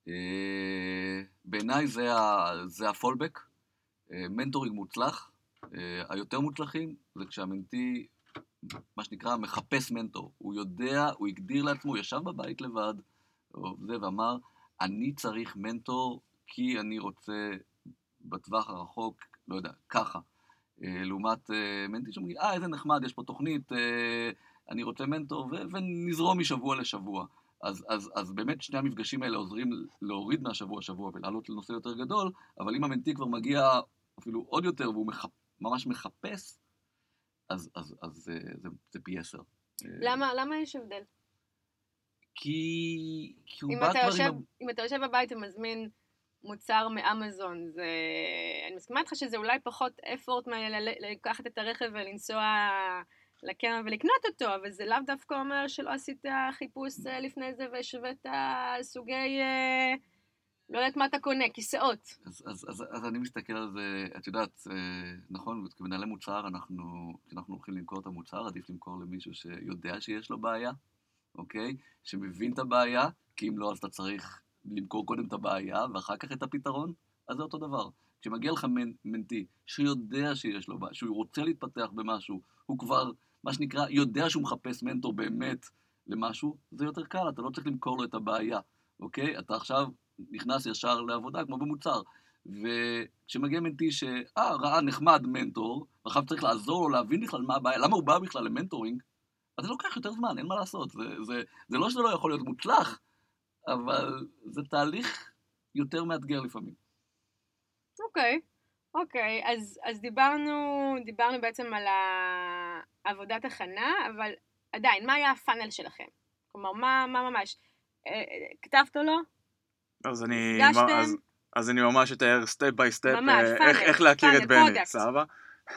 אה, בעיניי זה, ה fallback, אה, מנטורינג מוצלח. אה, היותר מוצלחים זה כשהמנטי, מה שנקרא, מחפש מנטור. הוא יודע, הוא הגדיר לעצמו, הוא ישב בבית לבד, זה, ואמר, אני צריך מנטור כי אני רוצה בטווח הרחוק, לא יודע, ככה. לעומת מנטי שאומרים, אה, איזה נחמד, יש פה תוכנית, אני רוצה מנטור, ונזרום משבוע לשבוע. אז, אז, אז באמת שני המפגשים האלה עוזרים להוריד מהשבוע שבוע ולעלות לנושא יותר גדול, אבל אם המנטי כבר מגיע אפילו עוד יותר והוא מחפ, ממש מחפש, אז, אז, אז זה, זה, זה פי עשר. למה, למה יש הבדל? כי, כי הוא בא כבר יושב, עם... אם אתה יושב בבית ומזמין מוצר מאמזון, זה... אני מסכימה איתך שזה אולי פחות אפורט מלקחת את הרכב ולנסוע... לקרן ולקנות אותו, אבל זה לאו דווקא אומר שלא עשית חיפוש אה, לפני זה והשווית סוגי, אה, לא יודעת מה אתה קונה, כיסאות. אז, אז, אז, אז אני מסתכל על זה, את יודעת, אה, נכון, כמנהלי מוצר, אנחנו, כשאנחנו הולכים למכור את המוצר, עדיף למכור למישהו שיודע שיש לו בעיה, אוקיי? שמבין את הבעיה, כי אם לא, אז אתה צריך למכור קודם את הבעיה ואחר כך את הפתרון, אז זה אותו דבר. כשמגיע לך מנטי שיודע שיש לו בעיה, שהוא רוצה להתפתח במשהו, הוא כבר מה שנקרא, יודע שהוא מחפש מנטור באמת למשהו, זה יותר קל, אתה לא צריך למכור לו את הבעיה, אוקיי? אתה עכשיו נכנס ישר לעבודה כמו במוצר. וכשמגיע מנטי שאה, ראה נחמד מנטור, ועכשיו צריך לעזור לו להבין בכלל מה הבעיה, למה הוא בא בכלל למנטורינג, אז זה לוקח יותר זמן, אין מה לעשות. זה, זה, זה לא שזה לא יכול להיות מוצלח, אבל זה תהליך יותר מאתגר לפעמים. אוקיי, אוקיי, אז, אז דיברנו, דיברנו בעצם על העבודת הכנה, אבל עדיין, מה היה ה funnel שלכם? כלומר, מה, מה ממש? אה, כתבת או לא? אז אני? אז, אז אני ממש אתאר step by step איך, להכיר funnel, את בני. סבבה?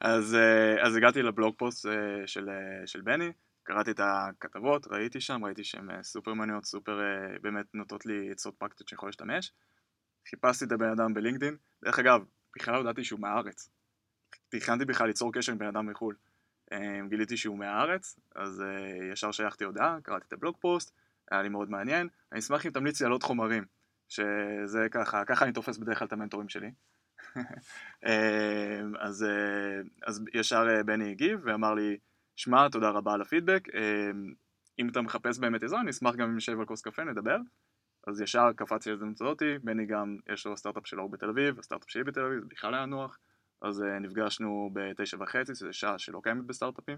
אז, אה, אז הגעתי ל blog post אה, של, של בני, קראתי את הכתבות, ראיתי שם, ראיתי שהן אה, סופר מעניינות, סופר אה, באמת נותנות לי עצות פרקטיות שאני יכול להשתמש. חיפשתי את הבן אדם בלינקדאין, דרך אגב, בכלל לא ידעתי שהוא מהארץ. תכננתי בכלל ליצור קשר עם בן אדם מחו"ל. אה, גיליתי שהוא מהארץ, אז ישר שלחתי הודעה, קראתי את הבלוג פוסט, היה לי מאוד מעניין. אני אשמח אם תמליצי על עוד חומרים, שזה ככה, ככה אני תופס בדרך כלל את המנטורים שלי. אז, אז ישר בני הגיב ואמר לי, שמע, תודה רבה על הפידבק, אה, אם אתה מחפש באמת עזרה, אני אשמח גם אם נשב על כוס קפה, נדבר. אז ישר קפצתי להזדמנות הזאתי, בני גם, יש לו סטארט-אפ שלו בתל אביב, הסטארט-אפ שלי בתל אביב, זה בכלל היה נוח. אז אה, נפגשנו בתשע וחצי, זו שעה שלא קיימת בסטארט-אפים.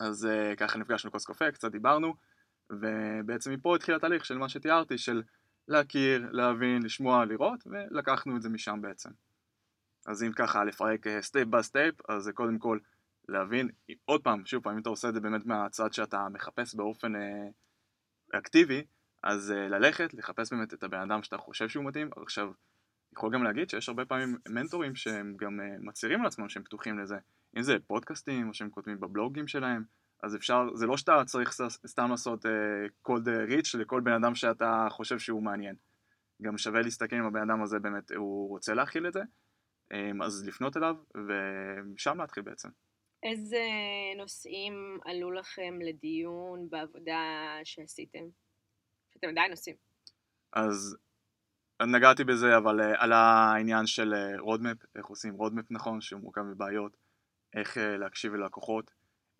אז אה, ככה נפגשנו כוס קפה, קצת דיברנו, ובעצם מפה התחיל התהליך של מה שתיארתי, של להכיר, להבין, לשמוע, לראות, ולקחנו את זה משם בעצם. אז אם ככה לפרק step by step, אז קודם כל להבין, עוד פעם, שוב פעם, אם אתה עושה את זה באמת מהצד שאתה מחפש באופן אה, אקטיבי, אז uh, ללכת, לחפש באמת את הבן אדם שאתה חושב שהוא מתאים. עכשיו, יכול גם להגיד שיש הרבה פעמים מנטורים שהם גם uh, מצהירים על עצמם שהם פתוחים לזה. אם זה פודקאסטים או שהם כותבים בבלוגים שלהם, אז אפשר, זה לא שאתה צריך סתם לעשות קולד uh, ריץ' לכל בן אדם שאתה חושב שהוא מעניין. גם שווה להסתכל אם הבן אדם הזה באמת, הוא רוצה להכיל את זה, um, אז לפנות אליו ומשם להתחיל בעצם. איזה נושאים עלו לכם לדיון בעבודה שעשיתם? שאתם עדיין עושים. אז נגעתי בזה, אבל אה, על העניין של roadmap, איך עושים roadmap נכון, שהוא מורכב מבעיות, איך אה, להקשיב ללקוחות,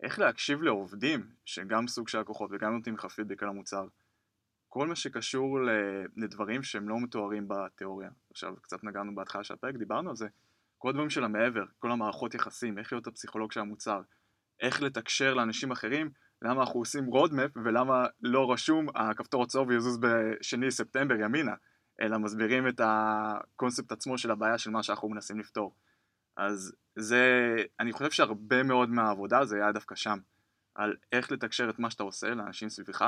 איך להקשיב לעובדים, שגם סוג של לקוחות וגם נותנים לך פידבק על המוצר. כל מה שקשור לדברים שהם לא מתוארים בתיאוריה. עכשיו, קצת נגענו בהתחלה של הפרק, דיברנו על זה. כל הדברים של המעבר, כל המערכות יחסים, איך להיות הפסיכולוג של המוצר, איך לתקשר לאנשים אחרים, למה אנחנו עושים roadmap ולמה לא רשום הכפתור הצהוב יזוז בשני לספטמבר ימינה, אלא מסבירים את הקונספט עצמו של הבעיה של מה שאנחנו מנסים לפתור. אז זה, אני חושב שהרבה מאוד מהעבודה זה היה דווקא שם, על איך לתקשר את מה שאתה עושה לאנשים סביבך,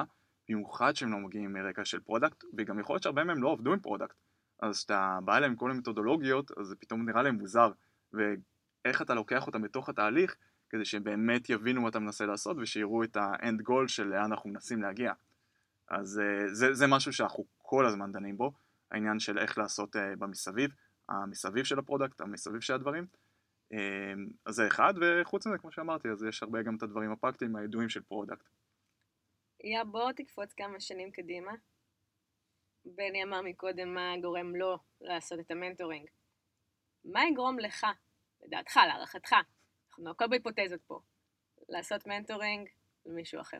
במיוחד שהם לא מגיעים מרקע של product, וגם יכול להיות שהרבה מהם לא עבדו עם product. אז כשאתה בא אליהם עם כל המתודולוגיות, אז זה פתאום נראה להם מוזר, ואיך אתה לוקח אותם בתוך התהליך, כדי שהם באמת יבינו מה אתה מנסה לעשות, ושיראו את ה end goal של לאן אנחנו מנסים להגיע. אז זה, זה משהו שאנחנו כל הזמן דנים בו, העניין של איך לעשות במסביב, המסביב של ה product, המסביב של הדברים. אז זה אחד, וחוץ מזה, כמו שאמרתי, אז יש הרבה גם את הדברים הפרקטיים, הידועים של product. יא, בוא תקפוץ כמה שנים קדימה. בני אמר מקודם מה גורם לו לעשות את המנטורינג. מה יגרום לך, לדעתך, להערכתך, אנחנו הכל בהיפותזות פה, לעשות מנטורינג למישהו אחר?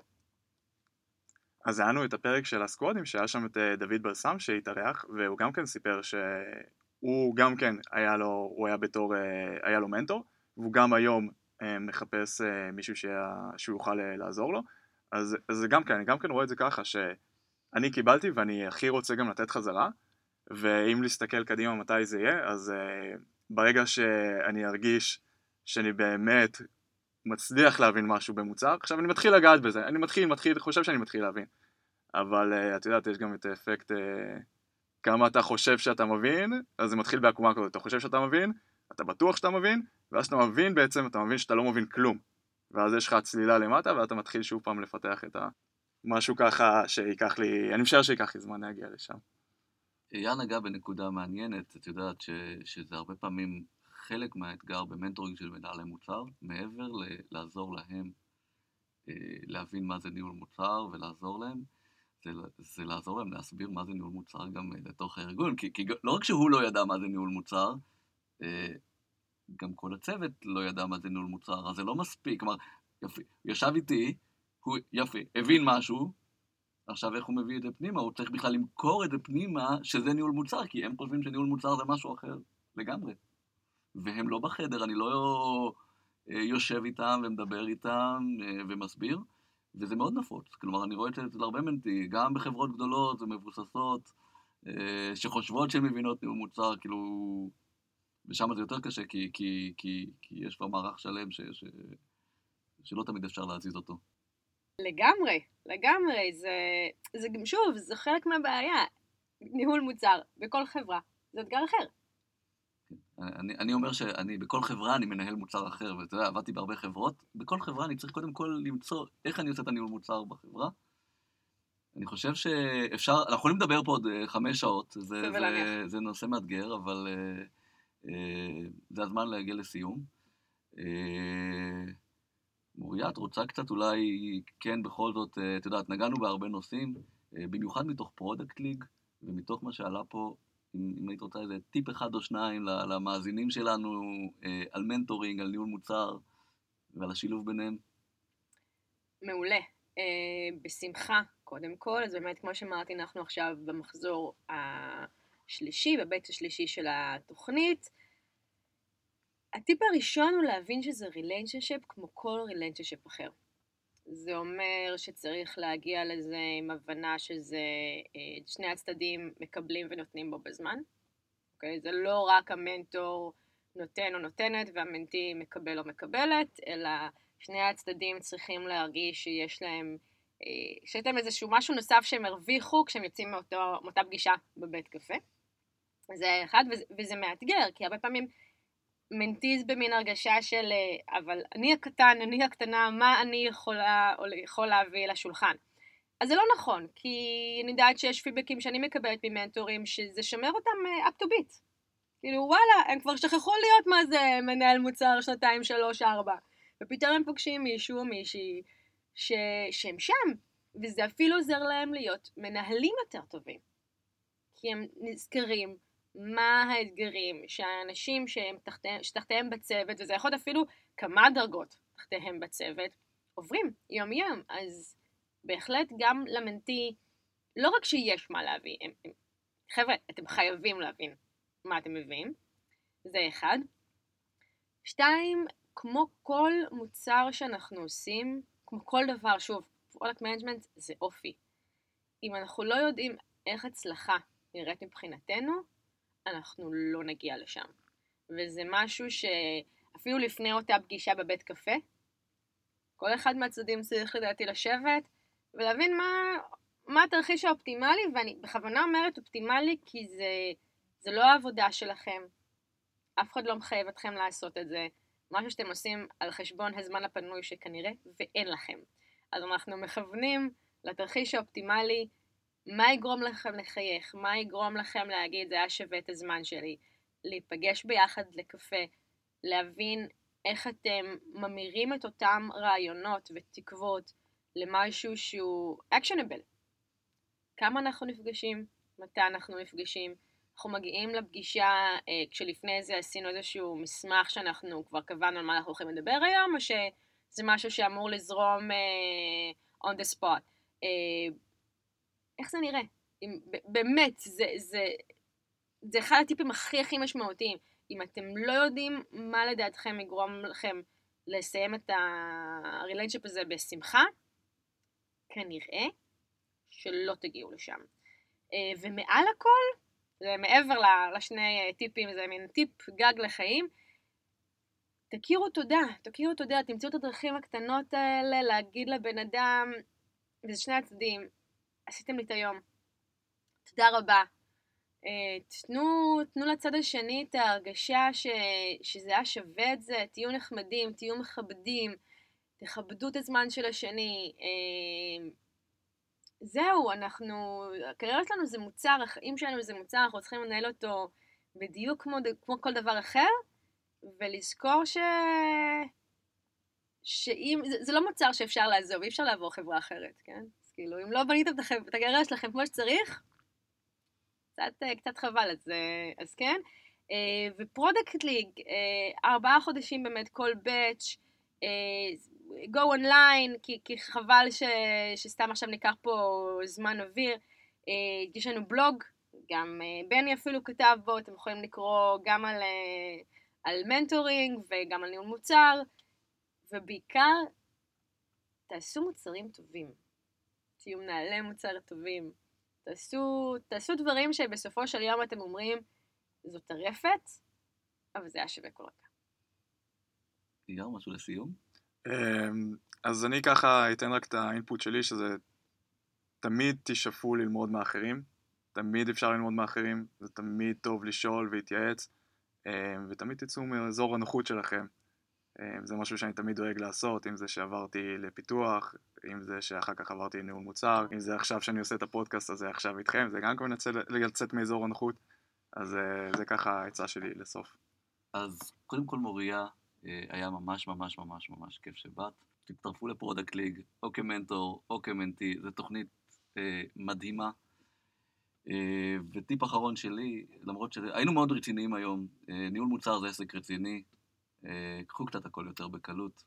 אז היה לנו את הפרק של הסקוואדים, שהיה שם את דוד ברסם שהתארח, והוא גם כן סיפר שהוא גם כן היה לו, הוא היה בתור, היה לו מנטור, והוא גם היום מחפש מישהו שיה, שהוא יוכל לעזור לו. אז, אז גם כן, אני גם כן רואה את זה ככה, שאני קיבלתי ואני הכי רוצה גם לתת חזרה, ואם להסתכל קדימה מתי זה יהיה, אז uh, ברגע שאני ארגיש שאני באמת מצליח להבין משהו במוצר, עכשיו אני מתחיל לגעת בזה, אני מתחיל, מתחיל, חושב שאני מתחיל להבין, אבל uh, את יודעת, יש גם את האפקט, uh, כמה אתה חושב שאתה מבין, אז זה מתחיל בעקומה כזאת, אתה חושב שאתה מבין, אתה בטוח שאתה מבין, ואז שאתה מבין בעצם, אתה מבין שאתה לא מבין כלום. ואז יש לך צלילה למטה ואתה מתחיל שוב פעם לפתח את המשהו ככה שייקח לי, אני משער שייקח לי זמן להגיע לשם. אייל נגע בנקודה מעניינת, את יודעת ש, שזה הרבה פעמים חלק מהאתגר במנטורינג של מנהלי מוצר, מעבר ל- לעזור להם אה, להבין מה זה ניהול מוצר ולעזור להם, זה, זה לעזור להם להסביר מה זה ניהול מוצר גם אה, לתוך הארגון, כי, כי לא רק שהוא לא ידע מה זה ניהול מוצר, אה, גם כל הצוות לא ידע מה זה ניהול מוצר, אז זה לא מספיק, כלומר, יפי, ישב איתי, הוא, יפי, הבין משהו, עכשיו איך הוא מביא את זה פנימה? הוא צריך בכלל למכור את זה פנימה שזה ניהול מוצר, כי הם חושבים שניהול מוצר זה משהו אחר לגמרי. והם לא בחדר, אני לא אה, יושב איתם ומדבר איתם אה, ומסביר, וזה מאוד נפוץ. כלומר, אני רואה את זה אצל הרבה מנטי, גם בחברות גדולות ומבוססות, אה, שחושבות שהן מבינות ניהול מוצר, כאילו... ושם זה יותר קשה, כי, כי, כי, כי יש כבר מערך שלם ש, ש, שלא תמיד אפשר להזיז אותו. לגמרי, לגמרי. זה, זה גם, שוב, זה חלק מהבעיה. ניהול מוצר בכל חברה זה אתגר אחר. אני, אני אומר שאני, בכל חברה אני מנהל מוצר אחר, ואתה יודע, עבדתי בהרבה חברות, בכל חברה אני צריך קודם כל למצוא איך אני עושה את הניהול מוצר בחברה. אני חושב שאפשר, אנחנו יכולים לדבר פה עוד אה, חמש שעות, זה, זה, זה נושא מאתגר, אבל uh, uh, זה הזמן להגיע לסיום. אה, מוריה, את רוצה קצת אולי, כן, בכל זאת, את יודעת, נגענו בהרבה נושאים, במיוחד מתוך Product League, ומתוך מה שעלה פה, אם, אם היית רוצה איזה טיפ אחד או שניים למאזינים שלנו אה, על mentoring, על ניהול מוצר ועל השילוב ביניהם. מעולה. אה, בשמחה, קודם כל. אז באמת, כמו שאמרתי, אנחנו עכשיו במחזור השלישי, ב batch השלישי של התוכנית. הטיפ הראשון הוא להבין שזה relationship כמו כל relationship אחר. זה אומר שצריך להגיע לזה עם הבנה שזה אה, שני הצדדים מקבלים ונותנים בו בזמן. אוקיי? זה לא רק המנטור נותן או נותנת וה mentee מקבל או מקבלת, אלא שני הצדדים צריכים להרגיש שיש להם, אה, שיש להם איזשהו משהו נוסף שהם הרוויחו כשהם יוצאים מאותו, מאותה פגישה בבית קפה. זה אחד, וזה, וזה מאתגר, כי הרבה פעמים מנטיז במין הרגשה של אה, אבל אני הקטן, אני הקטנה, מה אני יכולה או יכול להביא לשולחן. אז זה לא נכון, כי אני יודעת שיש פידבקים שאני מקבלת ממנטורים שזה שומר אותם אה, up to beat. כאילו וואלה, הם כבר שכחו להיות מה זה מנהל מוצר שנתיים, שלוש, ארבע. ופתאום הם פוגשים מישהו או מישהי ש... שהם שם, וזה אפילו עוזר להם להיות מנהלים יותר טובים. כי הם נזכרים מה האתגרים שהאנשים שהם תחתיהם, שתחתיהם בצוות, וזה יכול להיות אפילו כמה דרגות תחתיהם בצוות, עוברים יום יום. אז בהחלט גם ל mentee, לא רק שיש מה להביא, הם, הם, חבר'ה, אתם חייבים להבין מה אתם מביאים, זה אחד. שתיים, כמו כל מוצר שאנחנו עושים, כמו כל דבר, שוב, product management זה אופי. אם אנחנו לא יודעים איך הצלחה נראית מבחינתנו, אנחנו לא נגיע לשם. וזה משהו שאפילו לפני אותה פגישה בבית קפה, כל אחד מהצדדים צריך לדעתי לשבת ולהבין מה, מה התרחיש האופטימלי, ואני בכוונה אומרת אופטימלי כי זה, זה לא העבודה שלכם, אף אחד לא מחייב אתכם לעשות את זה, משהו שאתם עושים על חשבון הזמן הפנוי שכנראה ואין לכם. אז אנחנו מכוונים לתרחיש האופטימלי מה יגרום לכם לחייך? מה יגרום לכם להגיד, זה היה שווה את הזמן שלי? להיפגש ביחד לקפה, להבין איך אתם ממירים את אותם רעיונות ותקוות למשהו שהוא actionable. כמה אנחנו נפגשים? מתי אנחנו נפגשים? אנחנו מגיעים לפגישה, אה, כשלפני זה עשינו איזשהו מסמך שאנחנו כבר קבענו על מה אנחנו הולכים לדבר היום, או שזה משהו שאמור לזרום uh, on the spot. Uh, איך זה נראה? אם, באמת, זה, זה, זה אחד הטיפים הכי הכי משמעותיים. אם אתם לא יודעים מה לדעתכם יגרום לכם לסיים את הריליינשיפ הזה בשמחה, כנראה שלא תגיעו לשם. אה, ומעל הכל, זה מעבר לשני טיפים, זה מין טיפ גג לחיים, תכירו תודה, תכירו תודה, תמצאו את הדרכים הקטנות האלה להגיד לבן אדם, וזה שני הצדדים, עשיתם לי את היום. תודה רבה. Uh, תנו, תנו לצד השני את ההרגשה ש, שזה היה שווה את זה, תהיו נחמדים, תהיו מכבדים, תכבדו את הזמן של השני. Uh, זהו, אנחנו, הקריירה שלנו זה מוצר, החיים שלנו זה מוצר, אנחנו צריכים לנהל אותו בדיוק כמו, כמו כל דבר אחר, ולזכור ש... שאם, זה, זה לא מוצר שאפשר לעזוב, אי אפשר לעבור חברה אחרת, כן? כאילו, אם לא בניתם את הקריירה שלכם כמו שצריך, קצת, אה, קצת חבל, אז, אה, אז כן. אה, ו Product League, ארבעה חודשים באמת כל batch, go online, כי, כי חבל ש, שסתם עכשיו ניקח פה זמן אוויר. יש לנו בלוג, גם בני אפילו כתב בו, אתם יכולים לקרוא גם על, על מנטורינג וגם על ניהול מוצר. ובעיקר, תעשו מוצרים טובים. תהיו מנהלי מוצר טובים. תעשו, תעשו דברים שבסופו של יום אתם אומרים, זו טרפת, אבל זה היה שווה כל רגע. אייר, משהו לסיום? אמ, אז אני ככה אתן רק את האינפוט שלי, שזה תמיד תשאפו ללמוד מאחרים, תמיד אפשר ללמוד מאחרים, זה תמיד טוב לשאול ולהתייעץ, אמ, ותמיד תצאו מאזור הנוחות שלכם. אמ, זה משהו שאני תמיד דואג לעשות, אם זה שעברתי לפיתוח, אם זה שאחר כך עברתי לניהול מוצר, אם זה עכשיו שאני עושה את הפודקאסט הזה עכשיו איתכם, זה גם כבר לצאת מאזור הנוחות, אז אה, זה ככה העצה שלי לסוף. אז קודם כל מוריה, אה, היה ממש ממש ממש ממש כיף שבאת. תצטרפו ל Product League, או כמנטור, או כ mentee, זו תוכנית אה, מדהימה. אה, וטיפ אחרון שלי, למרות שהיינו מאוד רציניים היום, אה, ניהול מוצר זה עסק רציני, אה, קחו קצת הכל יותר בקלות,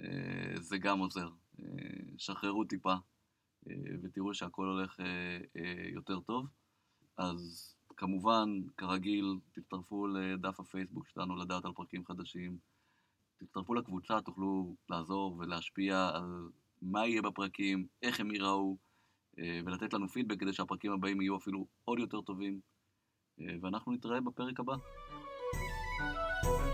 אה, זה גם עוזר. אה, שחררו טיפה, אה, ותראו שהכל הולך אה, אה, יותר טוב. אז כמובן, כרגיל, תצטרפו לדף הפייסבוק שלנו לדעת על פרקים חדשים. תצטרפו לקבוצה, תוכלו לעזור ולהשפיע על מה יהיה בפרקים, איך הם ייראו, אה, ולתת לנו פידבק כדי שהפרקים הבאים יהיו אפילו עוד יותר טובים. אה, ואנחנו נתראה בפרק הבא. thank you